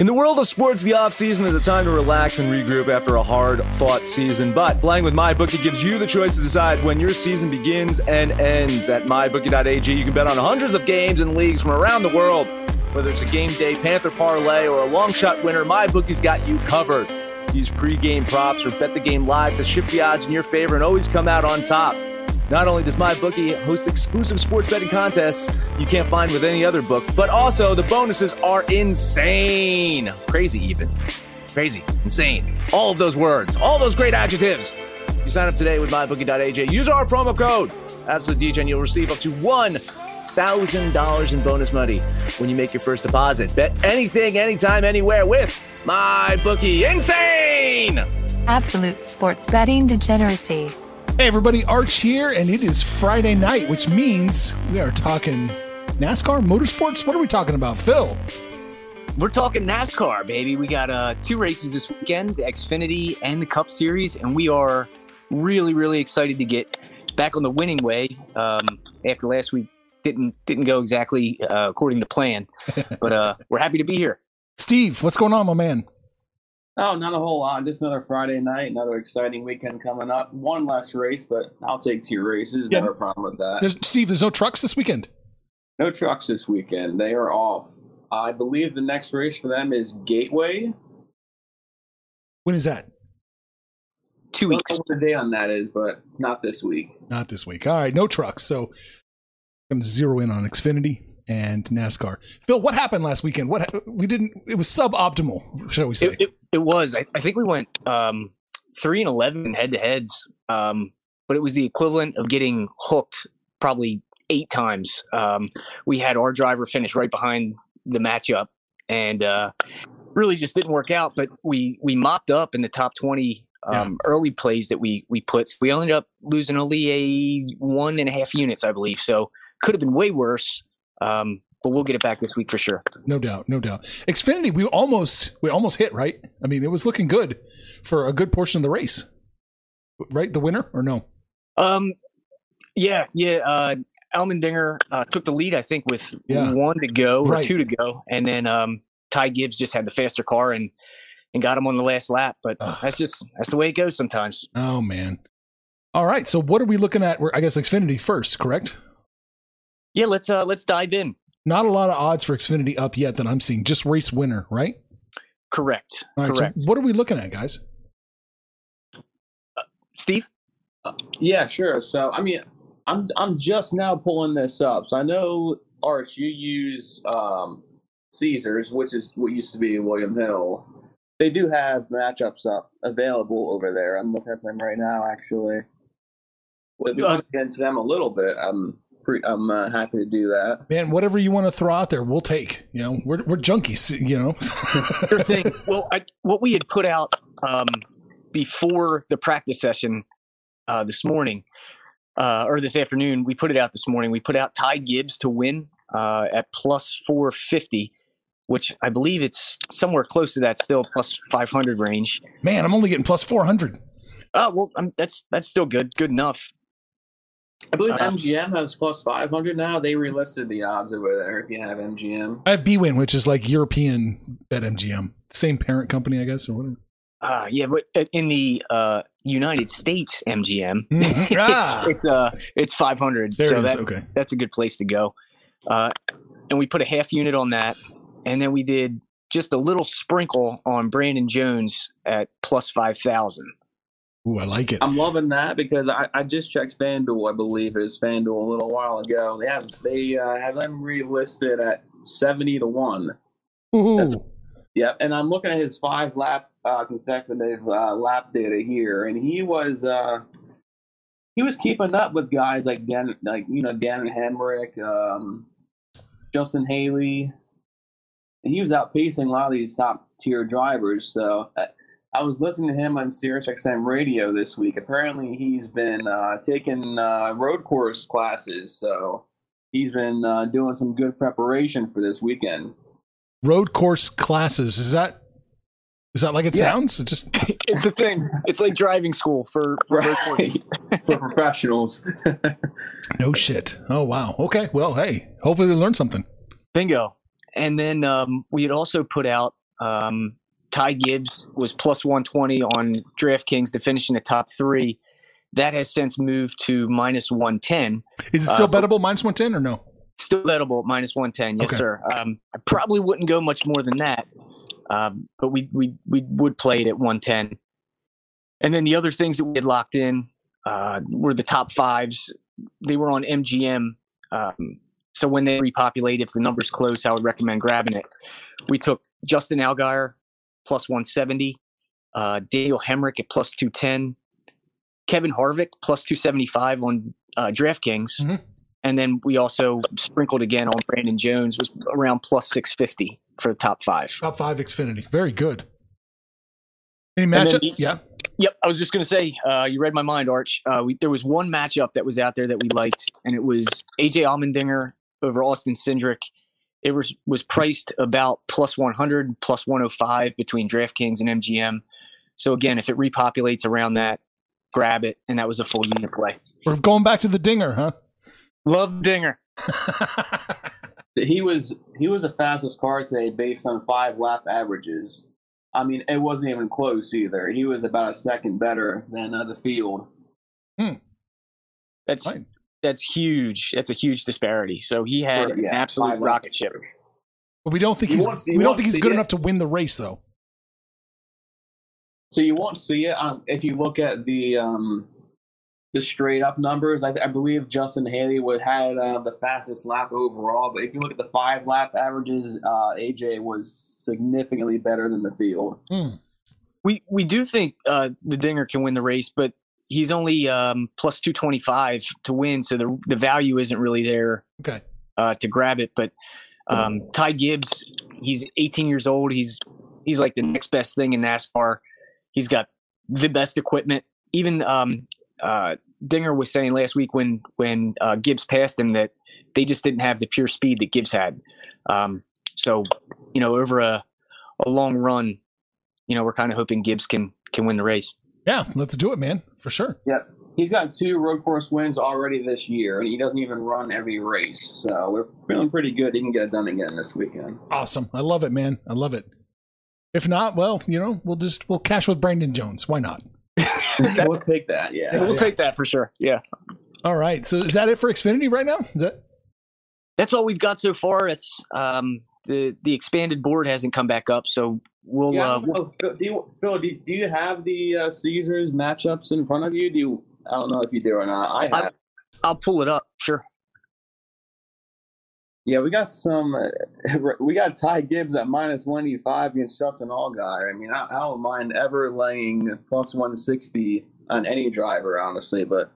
In the world of sports, the offseason is a time to relax and regroup after a hard fought season. But playing with MyBookie gives you the choice to decide when your season begins and ends. At MyBookie.ag, you can bet on hundreds of games and leagues from around the world. Whether it's a game day Panther parlay or a long shot winner, MyBookie's got you covered. Use pregame props or bet the game live to shift the odds in your favor and always come out on top. Not only does MyBookie host exclusive sports betting contests you can't find with any other book, but also the bonuses are insane. Crazy, even. Crazy, insane. All of those words, all those great adjectives. You sign up today with MyBookie.ag. Use our promo code AbsoluteDJ and you'll receive up to $1,000 in bonus money when you make your first deposit. Bet anything, anytime, anywhere with MyBookie. Insane! Absolute sports betting degeneracy. Hey everybody, Arch here, and it is Friday night, which means we are talking NASCAR, motorsports. What are we talking about, Phil? We're talking NASCAR, baby. We got uh, two races this weekend, the Xfinity and the Cup Series, and we are really, really excited to get back on the winning way. Um, after last week didn't didn't go exactly uh, according to plan, but uh, we're happy to be here. Steve, what's going on, my man? Oh, not a whole lot. Just another Friday night, another exciting weekend coming up. One less race, but I'll take two races. Yeah. Never a problem with that. There's, Steve, there's no trucks this weekend. No trucks this weekend. They are off. I believe the next race for them is Gateway. When is that? Two Don't weeks. know what the day on that is, but it's not this week. Not this week. All right, no trucks. So I'm zero in on Xfinity and NASCAR. Phil, what happened last weekend? What we didn't? It was suboptimal, shall we say? It, it, it was. I, I think we went um, three and eleven head to heads, um, but it was the equivalent of getting hooked probably eight times. Um, we had our driver finish right behind the matchup, and uh, really just didn't work out. But we we mopped up in the top twenty um, early plays that we we put. We ended up losing only a one and a half units, I believe. So could have been way worse. Um, but we'll get it back this week for sure. No doubt, no doubt. Xfinity, we almost we almost hit right. I mean, it was looking good for a good portion of the race. Right, the winner or no? Um, yeah, yeah. Uh, Allmendinger uh, took the lead, I think, with Yeah. one to go or Right. two to go, and then um, Ty Gibbs just had the faster car and and got him on the last lap. But Ugh. that's just that's the way it goes sometimes. Oh man. All right, so what are we looking at? We're, I guess Xfinity first, correct? Yeah, let's uh, let's dive in. Not a lot of odds for Xfinity up yet that I'm seeing. Just race winner, right? Correct. All right. Correct. So what are we looking at, guys? Steve. Yeah, sure. So, I mean, I'm I'm just now pulling this up. So I know, Arch, you use um, Caesars, which is what used to be William Hill. They do have matchups up available over there. I'm looking at them right now, actually. Well, if you Uh, want into them a little bit, I'm pre- I'm uh, happy to do that. Man, whatever you want to throw out there, we'll take. You know, we're we're junkies. You know. Sure thing. well, I, what we had put out um, before the practice session uh, this morning uh, or this afternoon, we put it out this morning. We put out Ty Gibbs to win uh, at plus 450, which I believe it's somewhere close to that still, plus 500 range. Man, I'm only getting plus four hundred. Oh well, i that's that's still good, good enough. I believe Uh, MGM has plus 500 now. They relisted the odds over there if you have MGM. I have BWin, which is like European bet MGM, same parent company, I guess, or whatever. Uh, yeah, but in the uh, United States MGM, Mhm. ah, it's uh it's 500. there so it is. that, okay. that's a good place to go. Uh, and we put a half unit on that, and then we did just a little sprinkle on Brandon Jones at plus five thousand. Ooh, I like it. I'm loving that because I, I just checked FanDuel. I believe it was FanDuel a little while ago. They have they uh, have them relisted at seventy to one. Ooh, Yep, and I'm looking at his five lap uh, consecutive uh, lap data here, and he was uh, he was keeping up with guys like Dan, like you know Dan Hemric, um, Justin Haley. and he was outpacing a lot of these top tier drivers. So I, I was listening to him on Sirius XM radio this week. Apparently, he's been uh, taking uh, road course classes, so he's been uh, doing some good preparation for this weekend. Road course classes. Is that is that like it Yeah. sounds? It just It's a thing. It's like driving school for, for road courses. for professionals. no shit. Oh wow. Okay. Well, hey. Hopefully they learned something. Bingo. And then um, we had also put out um, Ty Gibbs was plus 120 on DraftKings to finish in the top three. That has since moved to minus 110. Is it still Uh, bettable minus one ten or no? Still bettable at minus 110. Yes, Okay. sir. Um, I probably wouldn't go much more than that, um, but we, we, we would play it at 110. And then the other things that we had locked in uh, were the top fives. They were on MGM. Um, so when they repopulate, if the number's close, I would recommend grabbing it. We took Justin Allgaier plus 170, uh, Daniel Hemric at plus 210, Kevin Harvick plus 275 on uh, DraftKings. Mhm. And then we also sprinkled again on Brandon Jones, was around plus 650 for the top five. Top five Xfinity. Very good. Any matchup? the- yeah. Yep, I was just going to say, uh, you read my mind, Arch. Uh, we, there was one matchup that was out there that we liked, and it was AJ Allmendinger over Austin Cindric. It was was priced about plus 100, plus 105 between DraftKings and MGM. So again, if it repopulates around that, grab it, and that was a full unit play. We're going back to the dinger, huh? Love Dinger. he was he was the fastest car today based on five lap averages. I mean, it wasn't even close either. He was about a second better than uh, the field. Hmm. That's Fine. That's huge. That's a huge disparity. So he had For- an absolute rocket ship. But we don't think You he's see- we don't think he's good it. enough to win the race though. So you won't see it um, if you look at the um, the straight up numbers. I, I believe Justin Haley would had uh, the fastest lap overall. But if you look at the five lap averages, uh, AJ was significantly better than the field. Hmm. We we do think uh, the Dinger can win the race, but he's only um, plus two twenty five to win, so the the value isn't really there Okay. uh, to grab it. But um, Ty Gibbs, he's eighteen years old. He's he's like the next best thing in NASCAR. He's got the best equipment. Even um, uh, Dinger was saying last week when when uh, Gibbs passed him that they just didn't have the pure speed that Gibbs had. Um, so you know, over a a long run, you know, we're kind of hoping Gibbs can can win the race. Yeah, let's do it, man. For sure. Yep. He's got two road course wins already this year, and he doesn't even run every race. So we're feeling pretty good. He can get it done again this weekend. Awesome. I love it, man. I love it. If not, well, you know, we'll just we'll cash with Brandon Jones. Why not? we'll take that. Yeah. we'll take that for sure. Yeah, All right. So is that it for Xfinity right now? Is that that's all we've got so far. It's um, the the expanded board hasn't come back up, so we'll. Yeah, uh, we'll Phil, do you, Phil, do, do you have the uh, Caesars matchups in front of you? Do you? I don't know if you do or not. I I- have. I'll pull it up. Sure. Yeah, we got some. Uh, we got Ty Gibbs at minus one eighty five against Justin Allgaier. I mean, I, I don't mind ever laying plus one sixty on any driver, honestly. But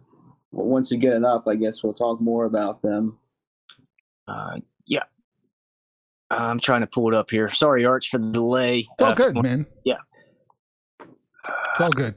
once you get it up, I guess we'll talk more about them. Uh. I'm trying to pull it up here. Sorry, Arch, for the delay. it's all Uh, good, man. yeah. It's all good.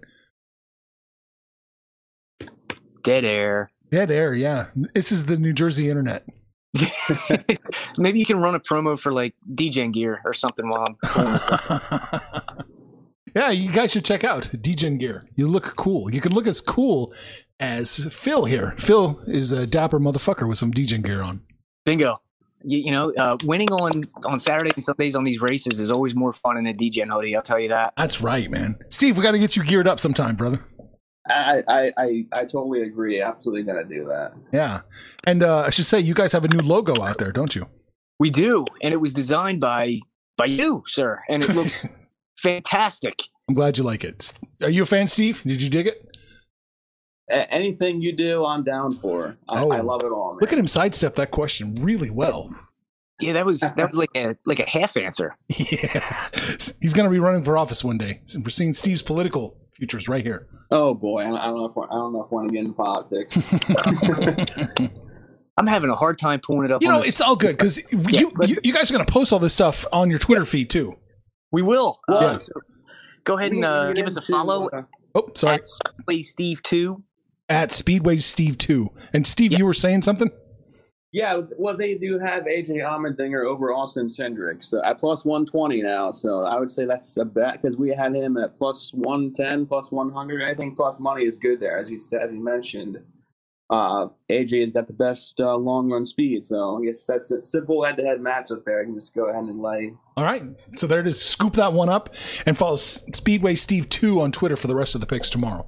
Dead air. Dead air, yeah. This is the New Jersey internet. Maybe you can run a promo for like DJ gear or something while I'm pulling this up. yeah, you guys should check out Degen Gear. You look cool. You can look as cool as Phil here. Phil is a dapper motherfucker with some Degen gear on. Bingo. You, you know, uh, winning on on Saturday and Sundays on these races is always more fun than a DJ hoodie. I'll tell you that. That's right, man. Steve, we got to get you geared up sometime, brother. I, I, I, I totally agree. Absolutely gonna do that. Yeah. And uh, I should say, you guys have a new logo out there, don't you? We do, and it was designed by by you, sir, and it looks fantastic. I'm glad you like it. Are you a fan, Steve? Did you dig it? A- anything you do, I'm down for. I, Oh. I love it all. Man. Look at him sidestep that question really well. Yeah, that was that was like a like a half answer. Yeah. He's going to be running for office one day. We're seeing Steve's political futures right here. Oh boy, I I don't know if I don't know if I want to get into politics. I'm having a hard time pulling it up. You know, this- it's all good because you, you you guys are going to post all this stuff on your Twitter feed too. we will. Well, Uh, Yeah. so go ahead and uh, give us a follow uh, Oh, sorry. at Play Steve Two. At Speedway Steve two. And Steve, you were saying something? Yeah, well, they do have AJ Allmendinger over Austin Cindric, so at plus 120 now. So I would say that's a bet because we had him at plus 110, plus 100. I think plus money is good there, as you said, as you mentioned. Uh, AJ has got the best uh, long run speed, so I guess that's a simple head to head matchup there. I can just go ahead and lay. All right. So there it is. Scoop that one up and follow S- Speedway Steve two on Twitter for the rest of the picks tomorrow.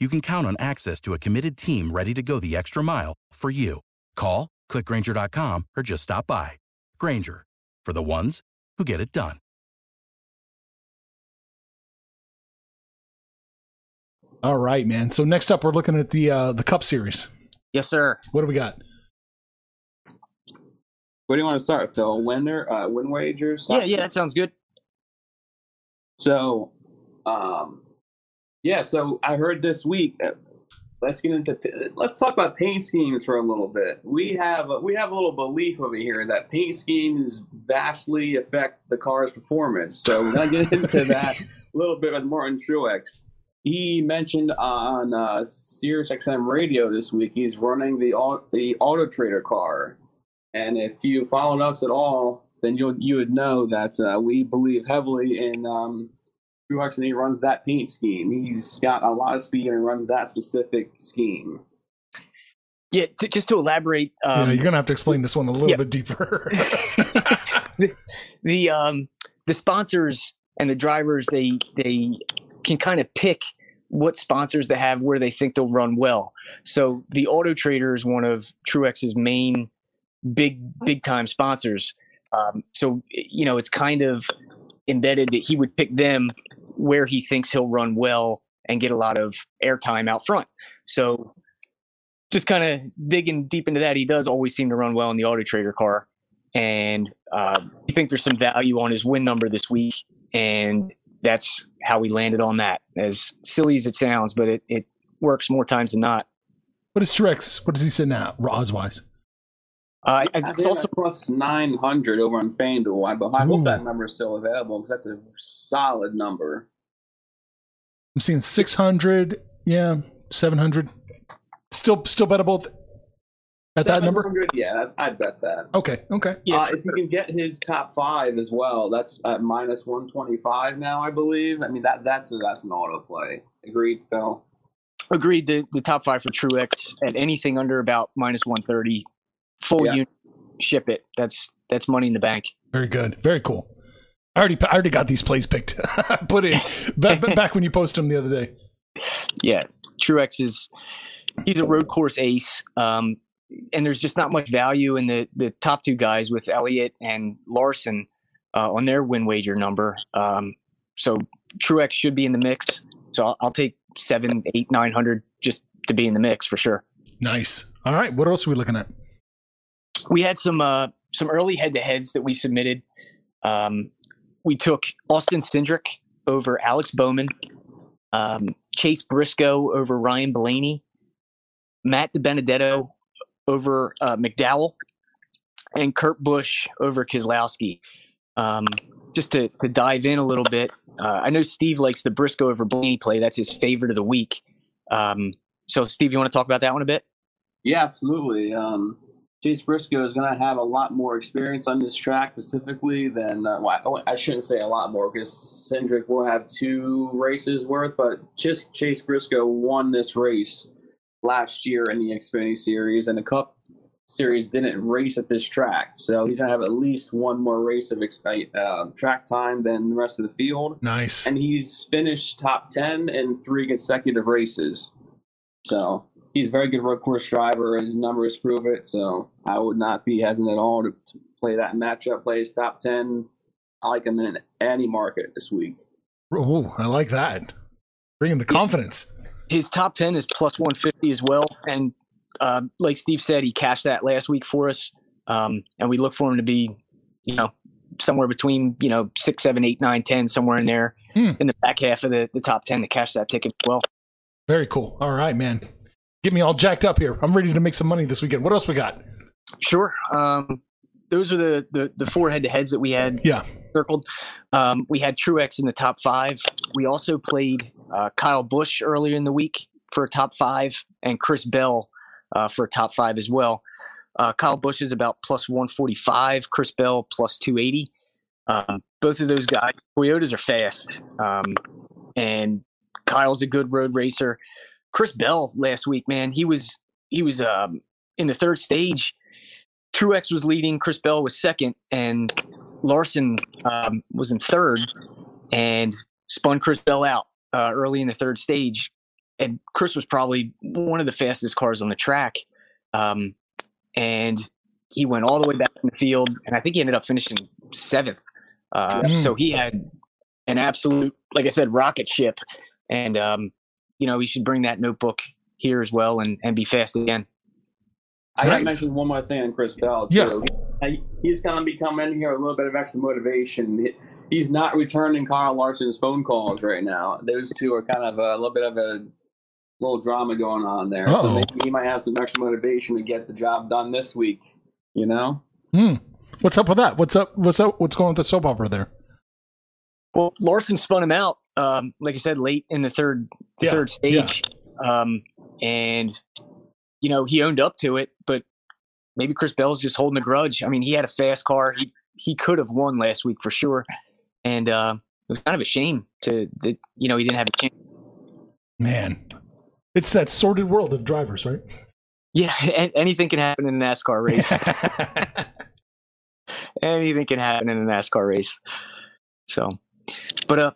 you can count on access to a committed team ready to go the extra mile for you. Call, clickgranger.com, or just stop by. Grainger, for the ones who get it done. All right, man. So next up, we're looking at the uh, the Cup Series. Yes, sir. What do we got? Where do you want to start, Phil? Winner, uh, win wagers. Yeah, yeah, that sounds good. So, um, yeah. So I heard this week. Uh, let's get into. Let's talk about paint schemes for a little bit. We have a, we have a little belief over here that paint schemes vastly affect the car's performance. So we're gonna get into that a little bit with Martin Truex. He mentioned on uh, Sirius XM radio this week he's running the the Auto Trader car, and if you followed us at all, then you you would know that uh, we believe heavily in um, Truex, and he runs that paint scheme. He's got a lot of speed and he runs that specific scheme. Yeah, t- just to elaborate, um, yeah, you're gonna have to explain this one a little yeah. bit deeper. the, the um the sponsors and the drivers they they can kind of pick what sponsors they have where they think they'll run well. So the Auto Trader is one of Truex's main big big time sponsors. Um, so you know it's kind of embedded that he would pick them where he thinks he'll run well and get a lot of airtime out front. So just kind of digging deep into that, he does always seem to run well in the Auto Trader car and uh, I think there's some value on his win number this week, and that's how we landed on that. As silly as it sounds, but it, it works more times than not. what is Truex? What does he say now, odds wise? Uh, I it's think also that's plus 900 over on FanDuel. I, I Ooh. hope that number is still available because that's a solid number. I'm seeing 600. Yeah, 700. Still, still bettable at that number. Yeah, that's, I'd bet that. Okay, okay. yeah, uh, for if you can get his top five as well, that's at minus 125 now, I believe. I mean, that that's a, that's an auto play. Agreed, Phil. agreed. The the top five for Truex at anything under about minus one thirty, full Yeah. unit, ship it. That's that's money in the bank. Very good. Very cool. I already, I already got these plays picked. Put in back, back when you posted them the other day. yeah, Truex is he's a road course ace. Um, and there's just not much value in the the top two guys with Elliott and Larson uh, on their win wager number. Um, so Truex should be in the mix. So I'll, I'll take seven, eight, nine hundred just to be in the mix for sure. Nice. All right. What else are we looking at? We had some uh, some early head to heads that we submitted. Um, we took Austin Cindric over Alex Bowman, um, Chase Briscoe over Ryan Blaney, Matt DiBenedetto over uh, McDowell, and Kurt Busch over Keselowski. Um, just to, to dive in a little bit, uh, I know Steve likes the Briscoe over Blaney play. That's his favorite of the week. Um, so, Steve, you want to talk about that one a bit? Yeah, absolutely. Um, Chase Briscoe is going to have a lot more experience on this track specifically than, uh, well, I shouldn't say a lot more because Cindric will have two races worth, but just Chase Briscoe won this race last year in the Xfinity Series, and the Cup Series didn't race at this track. So he's going to have at least one more race of uh, track time than the rest of the field. Nice. And he's finished top 10 in three consecutive races. So he's a very good road course driver. His numbers prove it. So I would not be hesitant at all to, to play that matchup. Play his top ten. I like him in any market this week. Oh, I like that. Bringing the confidence. His top ten is plus one fifty as well, and uh, like Steve said, he cashed that last week for us, um, and we look for him to be, you know, somewhere between you know six, seven, eight, nine, ten, somewhere in there hmm. in the back half of the, the top ten to cash that ticket. Well, very cool. All right, man get me all jacked up here. I'm ready to make some money this weekend. What else we got? Sure. Um, those are the, the, the four head to heads that we had yeah. circled. Um, we had Truex in the top five. We also played uh, Kyle Busch earlier in the week for a top five, and Chris Bell uh, for a top five as well. Uh, Kyle Busch is about plus 145, Chris Bell plus 280. Um, both of those guys, Toyotas are fast, um, and Kyle's a good road racer. Chris Bell last week, man, he was he was um, in the third stage. Truex was leading, Chris Bell was second, and Larson um, was in third, and spun Chris Bell out uh, early in the third stage. And Chris was probably one of the fastest cars on the track, um, and he went all the way back in the field, and I think he ended up finishing seventh. Uh, mm. So he had an absolute, like I said, rocket ship, and um, you know, we should bring that notebook here as well and, and be fast again. I nice. got to mention one more thing on Chris Bell too. Yeah. He's going to be coming in here with a little bit of extra motivation. He's not returning Kyle Larson's phone calls right now. Those two are kind of a, little bit of a little drama going on there. Uh-oh. So maybe he might have some extra motivation to get the job done this week. You know? Hmm. What's up with that? What's up? What's up? What's going with the soap opera there? Well, Larson spun him out, um, like I said, late in the third yeah, third stage, yeah. um, and you know he owned up to it, but maybe Chris Bell's just holding a grudge. I mean, he had a fast car; he he could have won last week for sure, and uh, it was kind of a shame to that you know he didn't have a chance. Man, it's that sordid world of drivers, right? Yeah, anything can happen in a NASCAR race. anything can happen in a NASCAR race. So, but uh,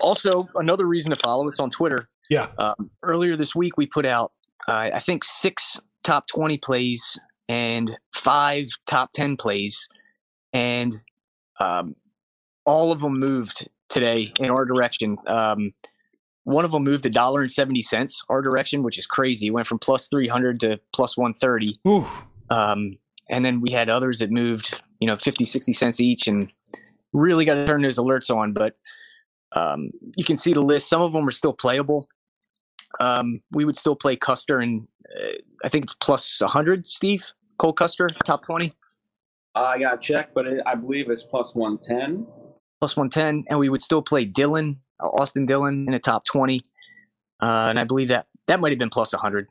also another reason to follow us on Twitter. Yeah. Um, earlier this week, we put out, uh, I think, six top 20 plays and five top 10 plays. And um, all of them moved today in our direction. Um, one of them moved a dollar and 70 cents our direction, which is crazy. It went from plus 300 to plus 130. Um, and then we had others that moved, you know, 50, 60 cents each. And really got to turn those alerts on. But um, you can see the list. Some of them are still playable. Um, we would still play Custer, and uh, I think it's plus 100. Steve Cole Custer, top 20. Uh, I got to check, but it, I believe it's plus 110. Plus 110, and we would still play Dillon, uh, Austin Dillon, in the top 20. Uh, and I believe that that might have been plus 100.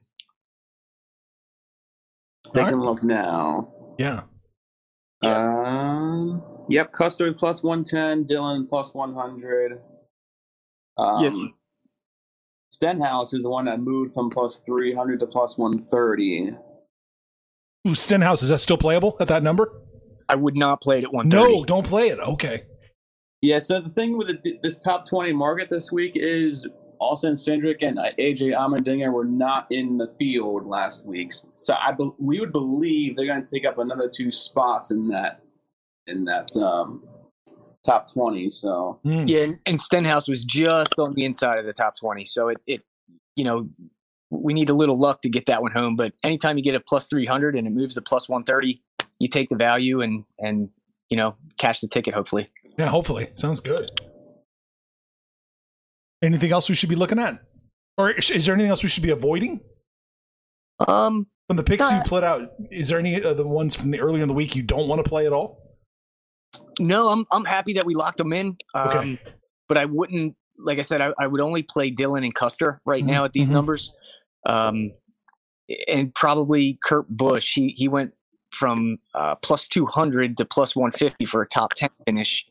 Taking right. a look now. Yeah. yeah. Um, Yep, Custer plus 110, Dillon plus 100. Um, yeah. Stenhouse is the one that moved from plus 300 to plus 130. Ooh, Stenhouse, is that still playable at that number? I would not play it at 130. No, don't play it. Okay. Yeah, so the thing with the, this top 20 market this week is Austin Cindric and AJ Allmendinger were not in the field last week. So I be, we would believe they're going to take up another two spots in that in that um, top 20. So mm. yeah, and, and, Stenhouse was just on the inside of the top 20. So it, it, you know, we need a little luck to get that one home. But anytime you get a plus 300 and it moves to plus 130, you take the value and and you know cash the ticket. Hopefully. Yeah, hopefully. Sounds good. Anything else we should be looking at, or is there anything else we should be avoiding? Um, From the picks you put out, is there any of the ones from the earlier in the week you don't want to play at all? No, I'm I'm happy that we locked them in. Um, Okay. But I wouldn't, like I said, I, I would only play Dillon and Custer right Mhm, now at these mhm. numbers, um, and probably Kurt Busch. He he went from uh, plus two hundred to plus one fifty for a top ten finish.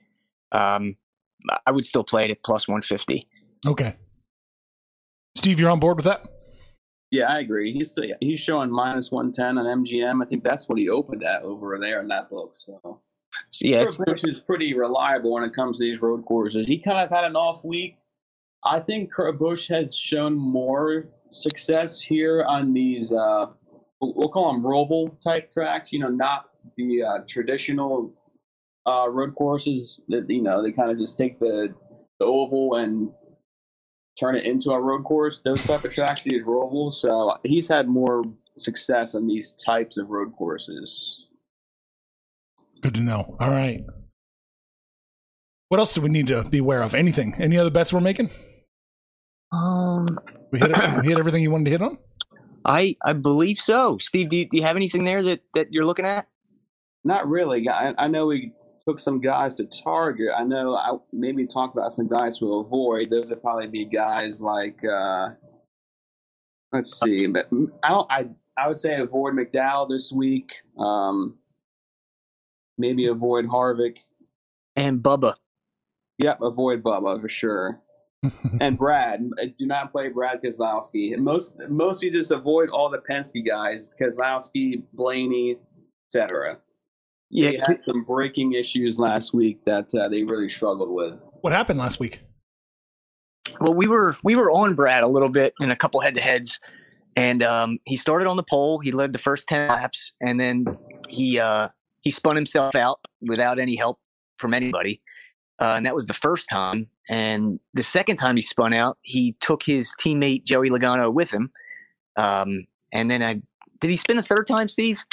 Um, I would still play it at plus one fifty. Okay. Steve, you're on board with that? Yeah, I agree. He's he's showing minus one ten on MGM. I think that's what he opened at over there in that book. So So yeah, Busch is pretty reliable when it comes to these road courses. He kind of had an off week. I think Kurt Busch has shown more success here on these. Uh, we'll call them roval type tracks. You know, not the uh, traditional uh, road courses that you know they kind of just take the the oval and turn it into a road course. Those type of tracks, these roval. So he's had more success on these types of road courses. Good to know. All right. What else do we need to be aware of? Anything? Any other bets we're making? um, We hit, we hit everything you wanted to hit on? I I believe so. Steve, do you, do you have anything there that that you're looking at? Not really. I, I know we took some guys to target. I know I maybe talk about some guys to avoid. Those would probably be guys like uh, let's see, but I don't. I I would say avoid McDowell this week. Um, maybe avoid Harvick. And Bubba. Yep, avoid Bubba for sure. and Brad, do not play Brad Keselowski. And most mostly just avoid all the Penske guys, Keselowski, Blaney, etc. Yeah, They had some braking issues last week that uh, they really struggled with. What happened last week? Well, we were we were on Brad a little bit in a couple head to heads, and um, he started on the pole. He led the first ten laps, and then he uh, he spun himself out without any help from anybody, uh, and that was the first time. And the second time he spun out, he took his teammate Joey Logano with him. Um, and then I did he spin a third time, Steve?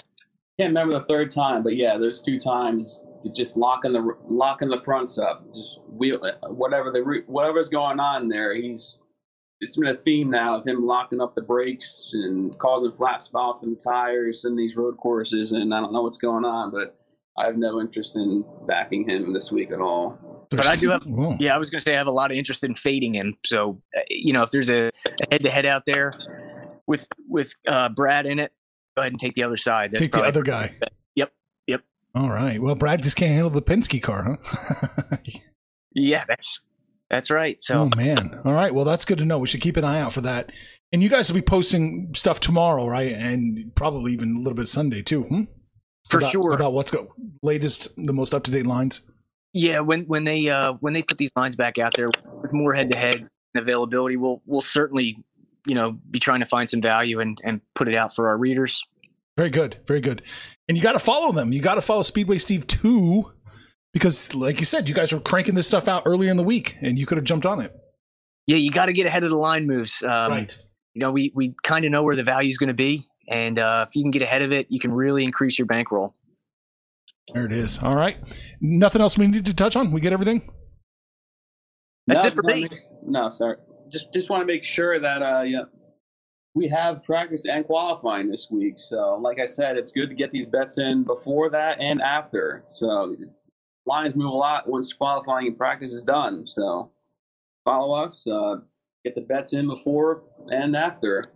Can't remember the third time, but yeah, those two times just locking the locking the fronts up, just wheel whatever the whatever's going on there. He's it's been a theme now of him locking up the brakes and causing flat spots in the tires in these road courses, and I don't know what's going on, but I have no interest in backing him this week at all. But I do have- Yeah, I was going to say I have a lot of interest in fading him. So, uh, you know, if there's a head to head out there with with uh, Brad in it, go ahead and take the other side. That's Take the other guy. Yep. Yep. All right. Well, Brad just can't handle the Penske car, huh? Yeah, that's that's right. So, oh man. All right. Well, that's good to know. We should keep an eye out for that. And you guys will be posting stuff tomorrow, right? And probably even a little bit Sunday too. Hmm? for about, sure. About what's go latest, the most up to date lines. yeah, when when they uh when they put these lines back out there with more head to heads and availability, we'll we'll certainly you know be trying to find some value and and put it out for our readers. Very good. Very good. And you got to follow them. You got to follow Speedway Steve too, because like you said, you guys were cranking this stuff out earlier in the week, and you could have jumped on it. Yeah, you got to get ahead of the line moves. Um, right. you know, we we kind of know where the value is going to be, and uh, if you can get ahead of it, you can really increase your bankroll. There it is. All right. Nothing else we need to touch on. We get everything. That's No, it for me. make- no, sorry. Just just want to make sure that uh, yeah, we have practice and qualifying this week. So, like I said, it's good to get these bets in before that and after. So, lines move a lot once qualifying and practice is done. So, follow us. Uh, get the bets in before and after.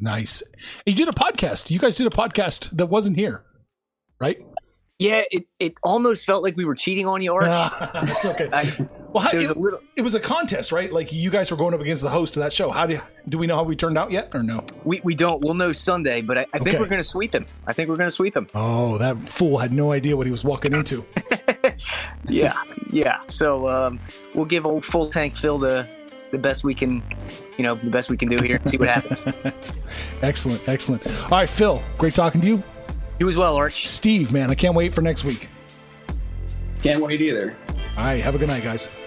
Nice. You did a podcast. You guys did a podcast that wasn't here, right? Yeah, it, it almost felt like we were cheating on you, Arch. That's okay. I, Well, how, it, a little. it was a contest, right? Like you guys were going up against the host of that show. How do do we know how we turned out yet, or no? We, we don't. We'll know Sunday, but I, I think Okay. we're going to sweep him. I think we're going to sweep him. Oh, that fool had no idea what he was walking into. Yeah, yeah. So um, we'll give old full tank Phil the the best we can, you know, the best we can do here and see what happens. excellent, excellent. All right, Phil, great talking to you. you as well, Arch. Steve, man, I can't wait for next week. Can't wait either. All right, have a good night, guys.